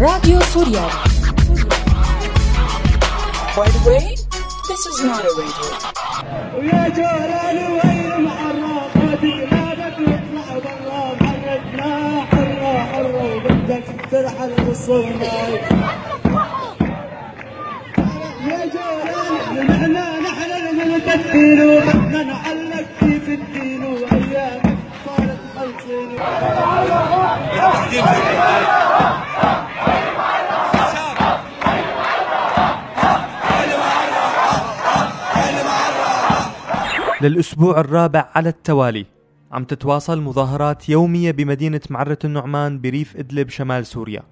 راديو سوريالي By the way, this is not a radio. ويا جولان وين معرة بلادك نطلع برا حرة حرة وبدك ترحل بالصومال. يا جولان نحن نحن المتدين وبدنا نعلق في الدين وايام صارت خلصين للأسبوع الرابع على التوالي. عم تتواصل مظاهرات يومية بمدينة معرة النعمان بريف إدلب شمال سوريا.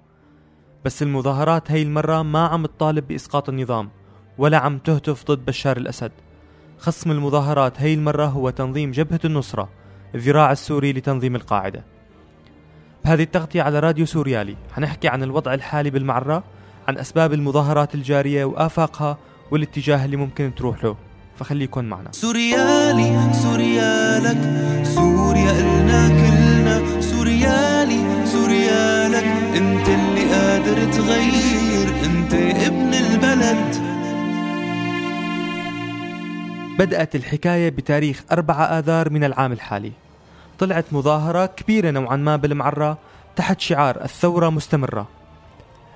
بس المظاهرات هاي المرة ما عم تطالب بإسقاط النظام ولا عم تهتف ضد بشار الأسد. خصم المظاهرات هاي المرة هو تنظيم جبهة النصرة الذراع السوري لتنظيم القاعدة. بهذه التغطية على راديو سوريالي حنحكي عن الوضع الحالي بالمعرة عن أسباب المظاهرات الجارية وآفاقها والاتجاه اللي ممكن تروح له. فخليكن معنا. سوريالي سوريالك سوريا إلنا كلنا. سوريالي سوريالك أنت اللي قادر تغير أنت ابن البلد. بدأت الحكاية بتاريخ 4 آذار من العام الحالي. طلعت مظاهرة كبيرة نوعا ما بالمعرة تحت شعار الثورة مستمرة.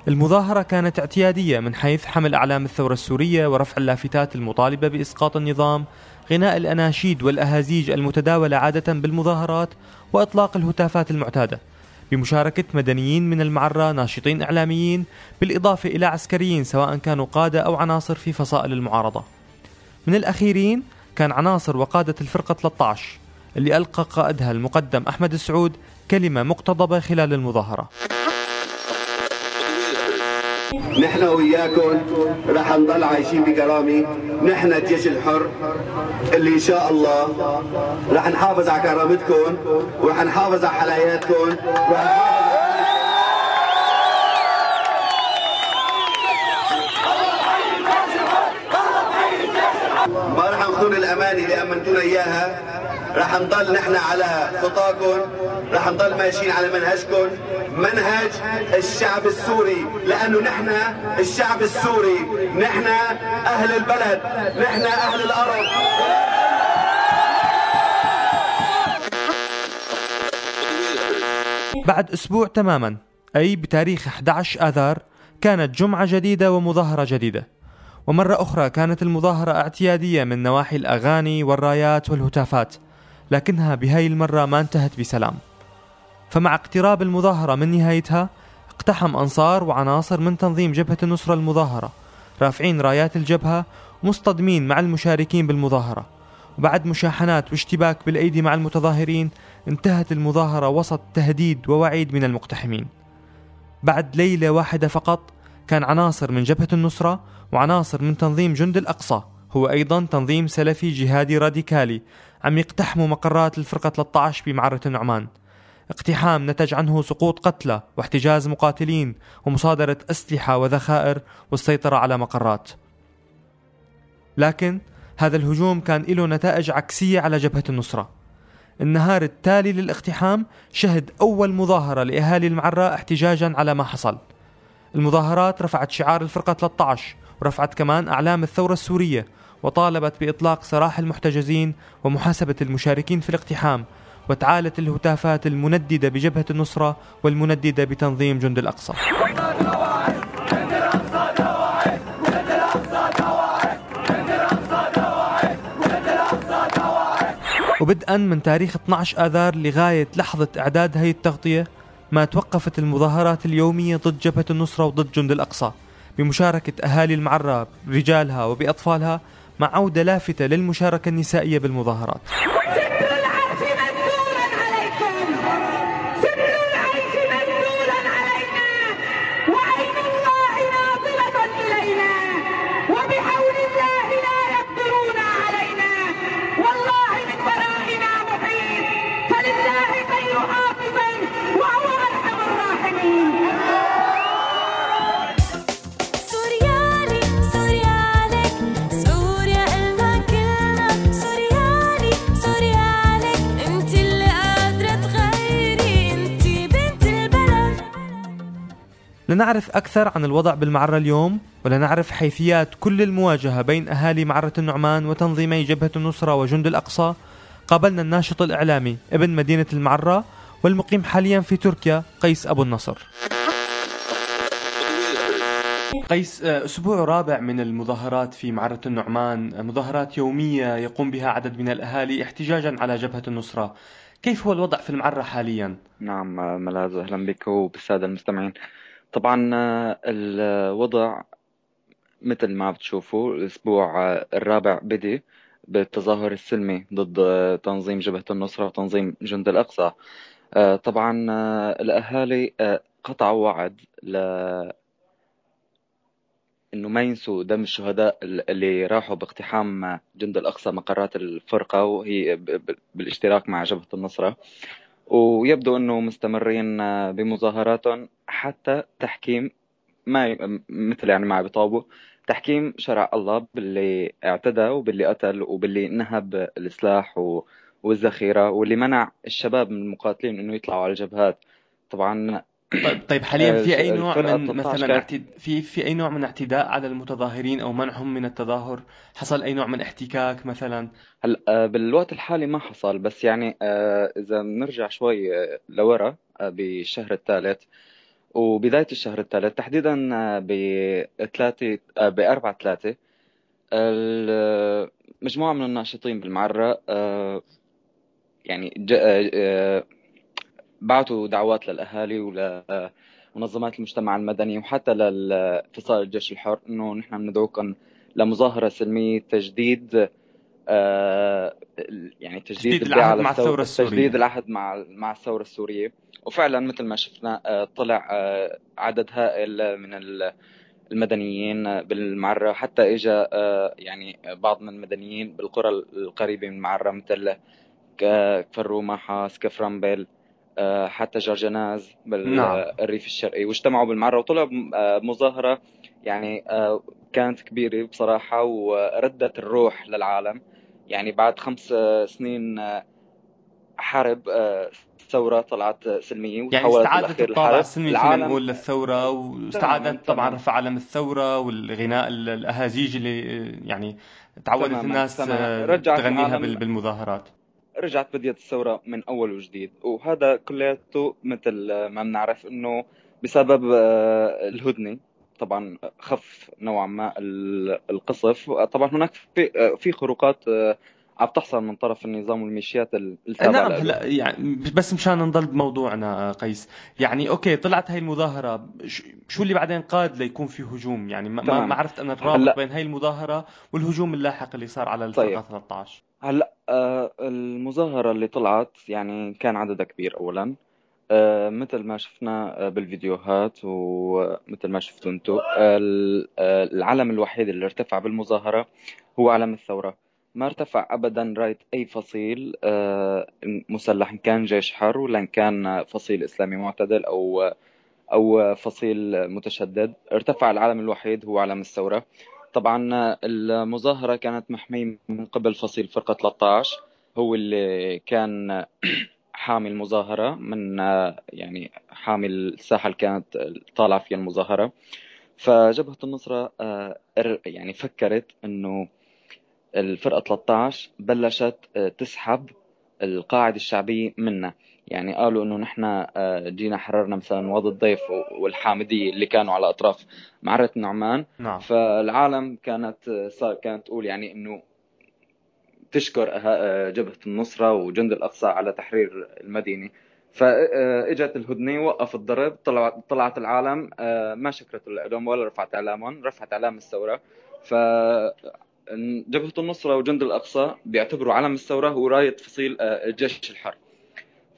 المظاهرة كانت اعتيادية من حيث حمل أعلام الثورة السورية ورفع اللافتات المطالبة بإسقاط النظام غناء الأناشيد والأهازيج المتداولة عادة بالمظاهرات وإطلاق الهتافات المعتادة. بمشاركة مدنيين من المعرة ناشطين إعلاميين بالإضافة إلى عسكريين سواء كانوا قادة أو عناصر في فصائل المعارضة. من الأخيرين كان عناصر وقادة الفرقة 13 اللي ألقى قائدها المقدم أحمد السعود كلمة مقتضبة خلال المظاهرة. نحن وياكم رح نضل عايشين بكرامة. نحن الجيش الحر اللي إن شاء الله رح نحافظ على كرامتكم ورح نحافظ على حلاياتكم. ما رح نخون الأمانة اللي أمنتونا إياها. رح نضل نحن على خطاكم رح نضل ماشيين على منهجكم منهج الشعب السوري لأنه نحن الشعب السوري. نحن أهل البلد نحن أهل الأرض. بعد أسبوع تماما أي بتاريخ 11 آذار كانت جمعة جديدة ومظاهرة جديدة. ومرة أخرى كانت المظاهرة اعتيادية من نواحي الأغاني والرايات والهتافات. لكنها بهاي المرة ما انتهت بسلام. فمع اقتراب المظاهرة من نهايتها اقتحم أنصار وعناصر من تنظيم جبهة النصرة المظاهرة رافعين رايات الجبهة مصطدمين مع المشاركين بالمظاهرة. وبعد مشاحنات واشتباك بالأيدي مع المتظاهرين انتهت المظاهرة وسط تهديد ووعيد من المقتحمين. بعد ليلة واحدة فقط كان عناصر من جبهة النصرة وعناصر من تنظيم جند الأقصى هو أيضا تنظيم سلفي جهادي راديكالي عم يقتحموا مقرات الفرقة 13 بمعرة النعمان. اقتحام نتج عنه سقوط قتلى واحتجاز مقاتلين ومصادرة أسلحة وذخائر والسيطرة على مقرات. لكن هذا الهجوم كان له نتائج عكسية على جبهة النصرة. النهار التالي للاقتحام شهد أول مظاهرة لأهالي المعرة احتجاجا على ما حصل. المظاهرات رفعت شعار الفرقة 13 ورفعت كمان أعلام الثورة السورية وطالبت بإطلاق سراح المحتجزين ومحاسبة المشاركين في الاقتحام وتعالت الهتافات المنددة بجبهة النصرة والمنددة بتنظيم جند الأقصى. وبدءا من تاريخ 12 آذار لغاية لحظة إعداد هي التغطية ما توقفت المظاهرات اليومية ضد جبهة النصرة وضد جند الأقصى بمشاركة أهالي المعرة برجالها وبأطفالها مع عودة لافتة للمشاركة النسائية بالمظاهرات. لنعرف أكثر عن الوضع بالمعرة اليوم؟ ولنعرف حيثيات كل المواجهة بين أهالي معرة النعمان وتنظيمي جبهة النصرة وجند الأقصى؟ قابلنا الناشط الإعلامي ابن مدينة المعرة والمقيم حاليا في تركيا قيس أبو النصر. قيس آه، أسبوع رابع من المظاهرات في معرة النعمان آه، مظاهرات يومية يقوم بها عدد من الأهالي احتجاجا على جبهة النصرة. كيف هو الوضع في المعرة حاليا؟ نعم ملاذ أهلا بك وبالسادة المستمعين. طبعا الوضع مثل ما بتشوفوا الأسبوع الرابع بدي بالتظاهر السلمي ضد تنظيم جبهة النصرة وتنظيم جند الأقصى. طبعا الأهالي قطعوا وعد ل إنه ما ينسوا دم الشهداء اللي راحوا باقتحام جند الأقصى مقرات الفرقة وهي بالاشتراك مع جبهة النصرة. ويبدو إنه مستمرين بمظاهراتهم. حتى تحكيم ما مثل يعني ما بيطالبوا تحكيم شرع الله باللي اعتدى وباللي قتل وباللي نهب السلاح و- والذخيرة واللي منع الشباب من المقاتلين إنه يطلعوا على الجبهات. طبعا طيب, طيب حاليا في أي آه، نوع من 13 مثلا اعتد... في في أي نوع من اعتداء على المتظاهرين أو منعهم من التظاهر؟ حصل أي نوع من احتكاك مثلا؟ هلا آه، بالوقت الحالي ما حصل بس يعني آه، إذا بنرجع شوي آه، لورا آه، بالشهر الثالث وبداية الشهر الثالث تحديدا آه، بثلاثة آه، بأربعة ثلاثة مجموعة من الناشطين بالمعرة آه، يعني آه، آه، بعثوا دعوات للأهالي ولمنظمات المجتمع المدني وحتى لفصائل الجيش الحر إنه نحن بندعوكم لمظاهرة سلمية تجديد آه، يعني تجديد تجديد العهد مع الثورة السورية. تجديد العهد مع مع الثورة السورية. وفعلا مثل ما شفنا آه، طلع آه، عدد هائل من ال- المدنيين بالمعرة. حتى اجى يعني بعض من المدنيين بالقرى القريبة من المعرة مثل ك- كفرومة حاس حتى جرجناز نعم. بالريف الشرقي واجتمعوا بالمعرة وطلعوا بم- آه، مظاهرة يعني آه، كانت كبيرة بصراحة وردت الروح للعالم يعني بعد خمس آه، سنين آه، حرب آه، ثورة طلعت سلمية يعني استعادت الطابع. السلمي فينا العالم نقول للثورة واستعادت طبعا. رفع علم الثورة والغناء ال- الأهازيج اللي آه، يعني تعودت الناس. آه، تغنيها بالمظاهرات رجعت بديت الثورة من أول وجديد. وهذا كلياته مثل ما بنعرف إنه بسبب آه، الهدنة. طبعا خف نوعا ما ال- القصف. طبعا هناك في آه، في خروقات آه، عم تحصل من طرف النظام والميليشيات التابعة نعم. هلا يعني بس مشان نضل بموضوعنا قيس. يعني أوكي طلعت هاي المظاهرة. ش- شو اللي بعدين قاد ليكون في هجوم؟ يعني ما, ما عرفت أنا الرابط بين هاي المظاهرة والهجوم اللاحق اللي صار على الفرقة طيب. 13 هلا آه، المظاهرة اللي طلعت يعني كان عددها كبير أولا. آه، مثل ما شفنا آه، بالفيديوهات ومثل ما شفتوا أنتم العلم الوحيد اللي ارتفع بالمظاهرة هو علم الثورة. ما ارتفع أبدا راية أي فصيل مسلح إن كان جيش حر ولا إن كان فصيل إسلامي معتدل أو أو فصيل متشدد. ارتفع العلم الوحيد هو علم الثورة. طبعا المظاهرة كانت محمية من قبل فصيل فرقة 13 هو اللي كان حامي المظاهرة من يعني حامي الساحة اللي كانت طالعة فيها المظاهرة. فجبهة النصرة آه، يعني فكرت إنه الفرقة 13 بلشت آه، تسحب القاعدة الشعبية منا يعني قالوا إنه نحن آه، جينا حررنا مثلا وادي الضيف والحامدية اللي كانوا على أطراف معرة النعمان نعم. فالعالم كانت صار كانت تقول يعني إنه تشكر أه- جبهة النصرة وجند الأقصى على تحرير المدينة. فاجت الهدنة وقف الضرب طلعت طلعت العالم ما شكرت لهم ولا رفعت إعلامهم رفعت إعلام الثورة. ف جبهة النصرة وجند الأقصى بيعتبروا علم الثورة هو راية فصيل الجيش الحر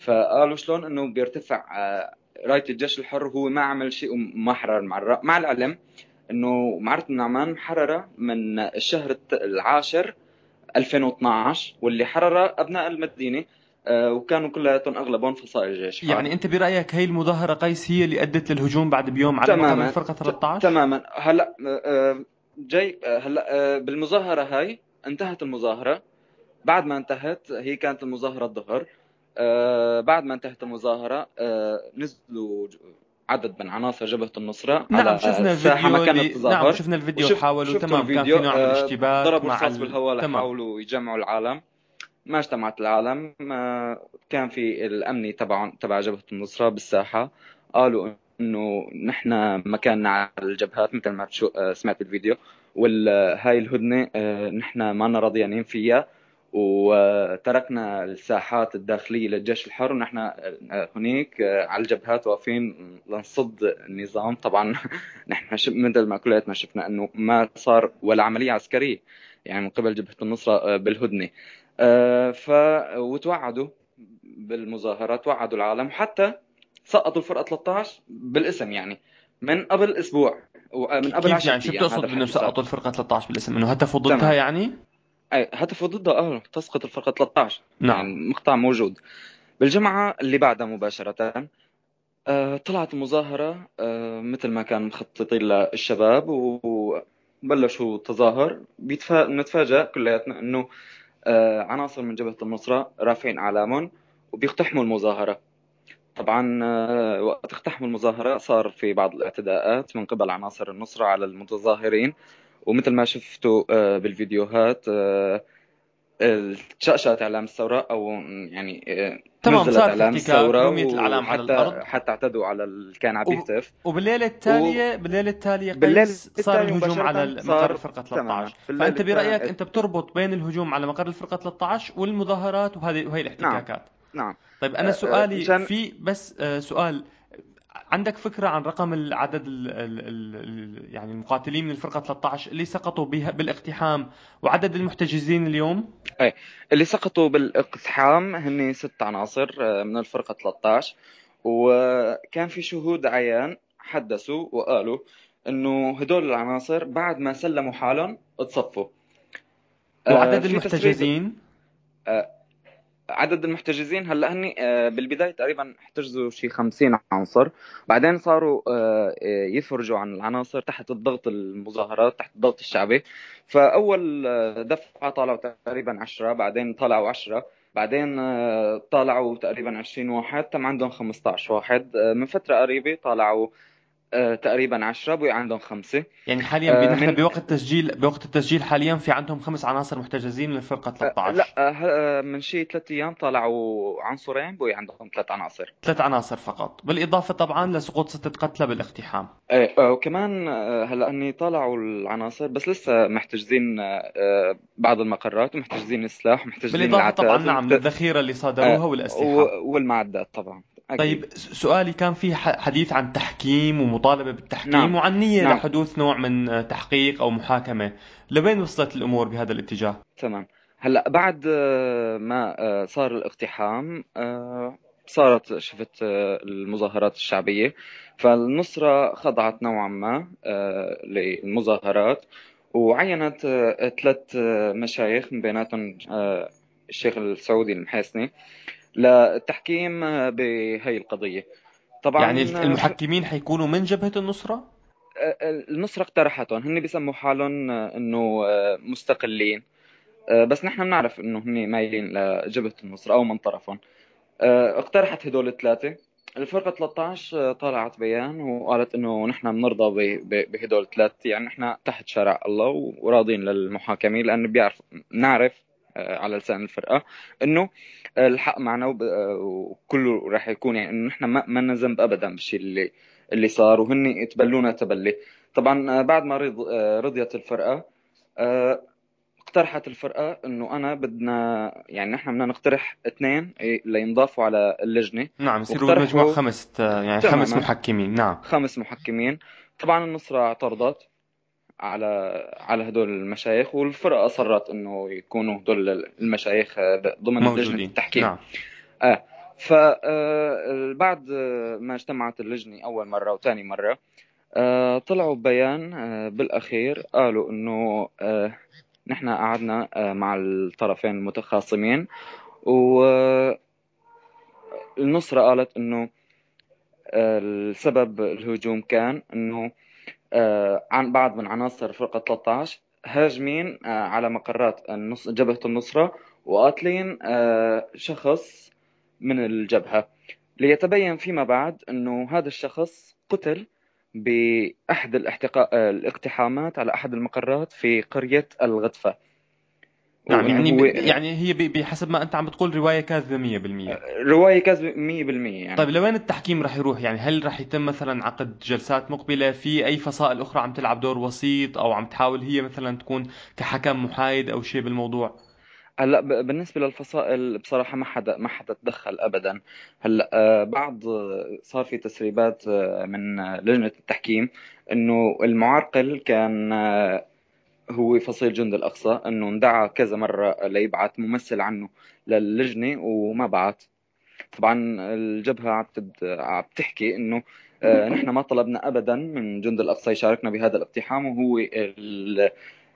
فقالوا شلون إنه بيرتفع أه، رأية الجيش الحر هو ما عمل شيء وما حرر مع مع العلم إنه معرة النعمان محررة من الشهر العاشر 2012 واللي حررها أبناء المدينة آه، وكانوا كلياتهم أغلبهم فصائل الجيش. يعني أنت برأيك هي المظاهرة قيس هي اللي أدت للهجوم بعد بيوم على تماماً. الفرقة 13 تماما. هلا آه، جاي آه، هلا آه، بالمظاهرة هاي انتهت المظاهرة. بعد ما انتهت هي كانت المظاهرة الظهر. آه، بعد ما انتهت المظاهرة آه، نزلوا عدد من عناصر جبهة النصرة نعم على شفنا الفيديو مكان التظاهر. نعم شفنا الفيديو وشف- حاولوا تمام كان في نوع من آه، الاشتباك ضربوا مع رصاص ال- بالهواء لحاولوا يجمعوا العالم. ما اجتمعت العالم آه، كان في الامني تبع تبع جبهة النصرة بالساحة. قالوا إنه نحن مكاننا على الجبهات مثل ما آه، سمعت الفيديو. وهاي الهدنة آه، نحن ما لنا راضيين فيها. وتركنا الساحات الداخلية للجيش الحر. ونحن آه، هناك آه، على الجبهات واقفين لنصد النظام. طبعا نحن مثل ما كلياتنا شفنا إنه ما صار ولا عملية عسكرية يعني من قبل جبهة النصرة آه، بالهدنة. آه، ف وتوعدوا بالمظاهرات توعدوا العالم. وحتى سقطوا الفرقة 13 بالاسم يعني من قبل أسبوع ومن قبل كيف 10 يعني؟ شو بتقصد هذا انه الحكي صار. سقطوا الفرقة 13 بالاسم؟ إنه هدفوا ضدها. يعني؟ أي هدفوا ضدها آه تسقط الفرقة 13 نعم. يعني مقطع موجود. بالجمعة اللي بعدها مباشرة آه، طلعت المظاهرة آه، مثل ما كان مخططين للشباب وبلشوا تظاهر. بيتفا... نتفاجأ كلياتنا إنه آه، عناصر من جبهة النصرة رافعين أعلامهم وبيقتحموا المظاهرة. طبعا آه، وقت اقتحموا المظاهرة صار في بعض الاعتداءات من قبل عناصر النصرة على المتظاهرين. ومثل ما شفتوا آه، بالفيديوهات آه، تشأشأت إعلام الثورة أو يعني آه، تمام، نزلت الثورة رمية الأعلام على الأرض. حتى اعتدوا على اللي كان عم و- بيهتف وبالليلة التاليه بالليلة التالية بالليلة قيس صار الهجوم على مقر الفرقة تماما. 13 بالليلة فأنت برأيك أنت بتربط بين الهجوم على مقر الفرقة 13 والمظاهرات وهذه وهي الاحتكاكات. نعم. طيب آه، أنا آه، سؤالي مشان- في بس آه، سؤال عندك فكرة عن رقم العدد ال ال ال يعني المقاتلين من الفرقة 13 اللي سقطوا بها بالاقتحام وعدد المحتجزين اليوم؟ اللي سقطوا بالاقتحام هن ست عناصر آه، من الفرقة 13 وكان في شهود عيان حدثوا وقالوا إنه هدول العناصر بعد ما سلموا حالهم اتصفوا آه، وعدد تسريب- المحتجزين؟ عدد المحتجزين هلا هني آه، بالبداية تقريبا احتجزوا شي 50 عنصر. بعدين صاروا آه، آه، يفرجوا عن العناصر تحت الضغط المظاهرات تحت الضغط الشعبي. فأول آه، دفعة طلعوا تقريبا 10 بعدين طلعوا 10 بعدين طلعوا تقريبا 20 واحد تم عندهم 15 واحد. من فترة قريبة طلعوا تقريبا 10 بقي عندهم خمسة. يعني حاليا آه، نحن من- بوقت التسجيل بوقت التسجيل حاليا في عندهم خمس عناصر محتجزين من الفرقة 13 لا آه، آه، من شي ثلاث أيام طلعوا عنصرين بقي عندهم ثلاث عناصر. ثلاث عناصر فقط. بالإضافة طبعا لسقوط ستة قتلى بالاقتحام. إيه آه، وكمان آه، هلأ إني طالعوا العناصر بس لسه محتجزين آه، بعض المقرات ومحتجزين السلاح ومحتجزين بالإضافة طبعا نعم للذخيرة اللي صادروها آه، والأسلحة. و- والمعدات طبعا أكيد. طيب سؤالي كان في حديث عن تحكيم ومطالبة بالتحكيم نعم. وعن نية نعم. لحدوث نوع من تحقيق أو محاكمة لوين وصلت الأمور بهذا الاتجاه؟ تمام هلا بعد آه، ما آه، صار الاقتحام آه، صارت شفت المظاهرات الشعبية فالنصرة خضعت نوعا ما للمظاهرات وعينت ثلاث مشايخ من بيناتهم الشيخ السعودي المحيسني للتحكيم بهي القضية طبعا يعني آه، المحكمين حيكونوا من جبهة النصرة؟ النصرة اقترحتهم هن بيسموا حالهم آه، إنه آه، مستقلين. آه، بس نحن بنعرف إنه هن مايلين لجبهة النصرة أو من طرفهم. آه، اقترحت هدول الثلاثة. الفرقة 13 آه، طلعت بيان وقالت إنه نحن بنرضى بهدول الثلاثة يعني نحن تحت شرع الله وراضين للمحاكمين لأنه بيعرف نعرف آه، على لسان الفرقة. إنه آه، الحق معنا آه، وكله راح يكون يعني إنه نحن ما ما ذنب ابدا بالشيء اللي اللي صار وهن يتبلونا تبلي. طبعا آه، بعد ما رض- آه، رضيت الفرقة آه، اقترحت الفرقة إنه أنا بدنا يعني نحن بدنا نقترح اثنين لينضافوا على اللجنة. نعم يصيروا بالمجموع خمس آه، يعني. خمس محكمين. نعم. خمس محكمين. طبعا النصرة اعترضت. على على هدول المشايخ والفرقة أصرت إنه يكونوا هدول المشايخ آه، ضمن موجودين. التحكيم. نعم. فبعد ما اجتمعت اللجنة أول مرة وثاني مرة آه، طلعوا ببيان آه، بالأخير قالوا آه، نحن قعدنا آه، مع الطرفين المتخاصمين والنصرة قالت آه، السبب الهجوم كان آه، عن بعض من عناصر فرقة 13 هاجمين آه، على مقرات النص جبهة النصرة وقاتلين آه، شخص من الجبهة ليتبين فيما بعد أنه هذا الشخص قتل بأحد. الاقتحامات على أحد المقرات في قرية الغدفة نعم يعني هو- يعني هي بحسب ما أنت عم بتقول رواية كاذبة 100% رواية كاذبة 100% يعني. طيب لوين التحكيم رح يروح؟ يعني هل رح يتم مثلا عقد جلسات مقبلة؟ في أي فصائل أخرى عم تلعب دور وسيط أو عم تحاول هي مثلا تكون كحكم محايد أو شيء بالموضوع؟ هلأ ب- بالنسبة للفصائل بصراحة ما حدا ما حدا تدخل أبدا. هلأ آه، بعد آه، صار في تسريبات آه، من لجنة التحكيم إنه المعرقل كان آه، هو فصيل جند الأقصى إنه اندعى كذا مرة ليبعث ممثل عنه للجنة وما بعت طبعا الجبهة عم عم تحكي إنه آه، نحن ما طلبنا أبدا من جند الأقصى يشاركنا بهذا الاقتحام وهو ال-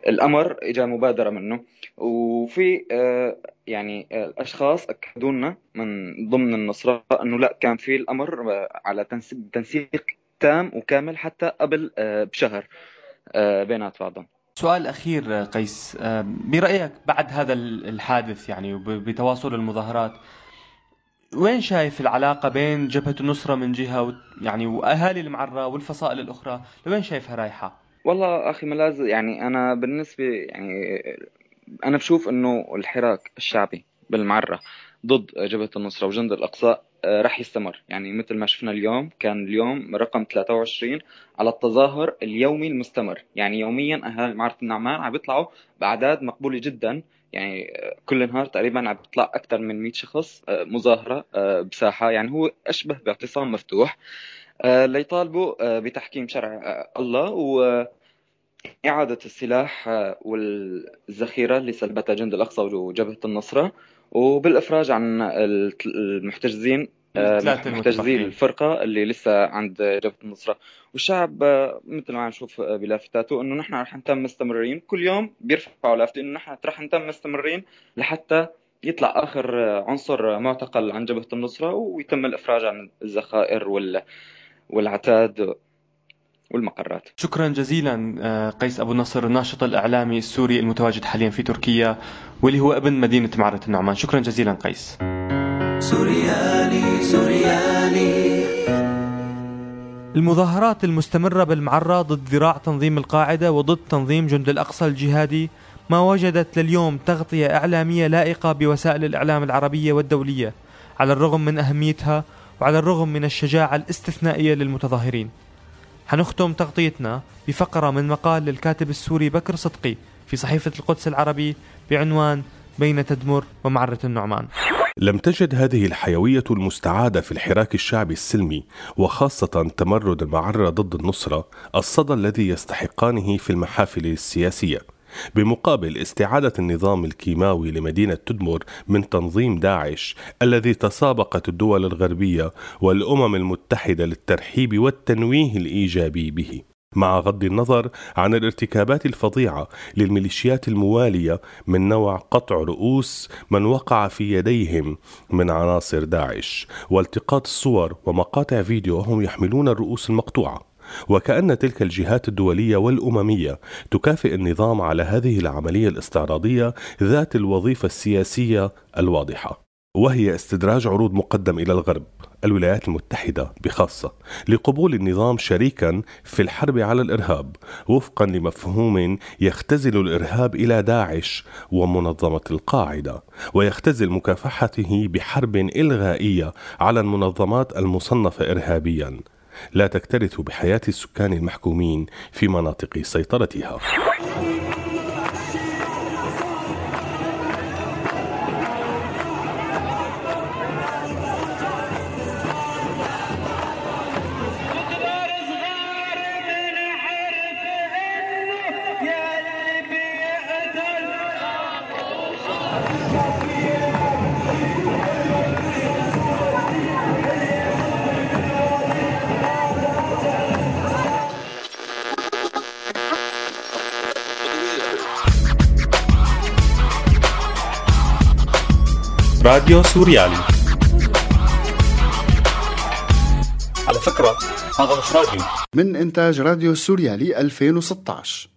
الأمر إجا مبادرة منه. وفي آه، يعني آه، الأشخاص اكدوا لنا من ضمن النصارى إنه لا كان في الأمر آه، على تنس- تنسيق تام وكامل حتى قبل بشهر بينات بعضهم. سؤال أخير آه، قيس آه، برأيك بعد هذا ال- الحادث يعني بتواصل المظاهرات وين شايف العلاقة بين جبهة النصرة من جهة يعني وأهالي المعرة والفصائل الأخرى لوين شايفها رايحة؟ والله أخي ملاذ يعني أنا بالنسبة يعني أنا بشوف إنه الحراك الشعبي بالمعرة ضد جبهة النصرة وجند الأقصى آه، رح يستمر. يعني مثل ما شفنا اليوم كان اليوم رقم 23 على التظاهر اليومي المستمر. يعني يوميا أهالي معرة النعمان عم بيطلعوا بأعداد مقبولة جدا. يعني آه، كل نهار تقريبا عم بيطلع أكثر من 100 شخص آه، مظاهرة آه، بساحة. يعني هو أشبه باعتصام مفتوح. ليطالبوا بتحكيم شرع الله و إعادة السلاح والذخيرة اللي سلبتها جند الأقصى وجبهة النصرة. وبالإفراج عن المحتجزين آه، الثلاثة محتجزي المتبقين. الفرقة اللي لسه عند جبهة النصرة والشعب آه، مثل ما عم نشوف آه، بلافتاته إنه نحن رح نتم مستمرين. كل يوم بيرفعوا لافتة إنه نحن رح نتم مستمرين لحتى يطلع آه، عنصر معتقل عن جبهة النصرة ويتم الإفراج عن الذخائر وال والعتاد. والمقرات. شكرا جزيلا آه، قيس أبو نصر الناشط الإعلامي السوري المتواجد حاليا في تركيا واللي هو ابن مدينة معرة النعمان. شكرا جزيلا قيس. سوريالي سوريالي المظاهرات المستمرة بالمعرة ضد ذراع تنظيم القاعدة وضد تنظيم جند الأقصى الجهادي ما وجدت لليوم تغطية إعلامية لائقة بوسائل الإعلام العربية والدولية على الرغم من أهميتها وعلى الرغم من الشجاعة الاستثنائية للمتظاهرين. حنختم تغطيتنا بفقرة من مقال للكاتب السوري بكر صدقي في صحيفة القدس العربي بعنوان بين تدمر ومعرة النعمان. لم تجد هذه الحيوية المستعادة في الحراك الشعبي السلمي وخاصة تمرد المعرة ضد النصرة الصدى الذي يستحقانه في المحافل السياسية. بمقابل استعادة النظام الكيماوي لمدينة تدمر من تنظيم داعش الذي تسابقت الدول الغربية والأمم المتحدة للترحيب والتنويه الإيجابي به. مع غض النظر عن الارتكابات الفظيعة للميليشيات الموالية من نوع قطع رؤوس من وقع في يديهم من عناصر داعش والتقاط الصور ومقاطع فيديو وهم يحملون الرؤوس المقطوعة. وكأن تلك الجهات الدولية والأممية تكافئ النظام على هذه العملية الاستعراضية ذات الوظيفة السياسية الواضحة وهي استدراج عروض مقدم إلى الغرب الولايات المتحدة بخاصة لقبول النظام شريكا في الحرب على الإرهاب وفقا لمفهوم يختزل الإرهاب إلى داعش ومنظمة القاعدة ويختزل مكافحته بحرب إلغائية على المنظمات المصنفة إرهابيا. لا تكترث بحياة السكان المحكومين في مناطق سيطرتها. راديو سوريالي. على فكرة هذا مش راديو. من إنتاج راديو سوريالي 2016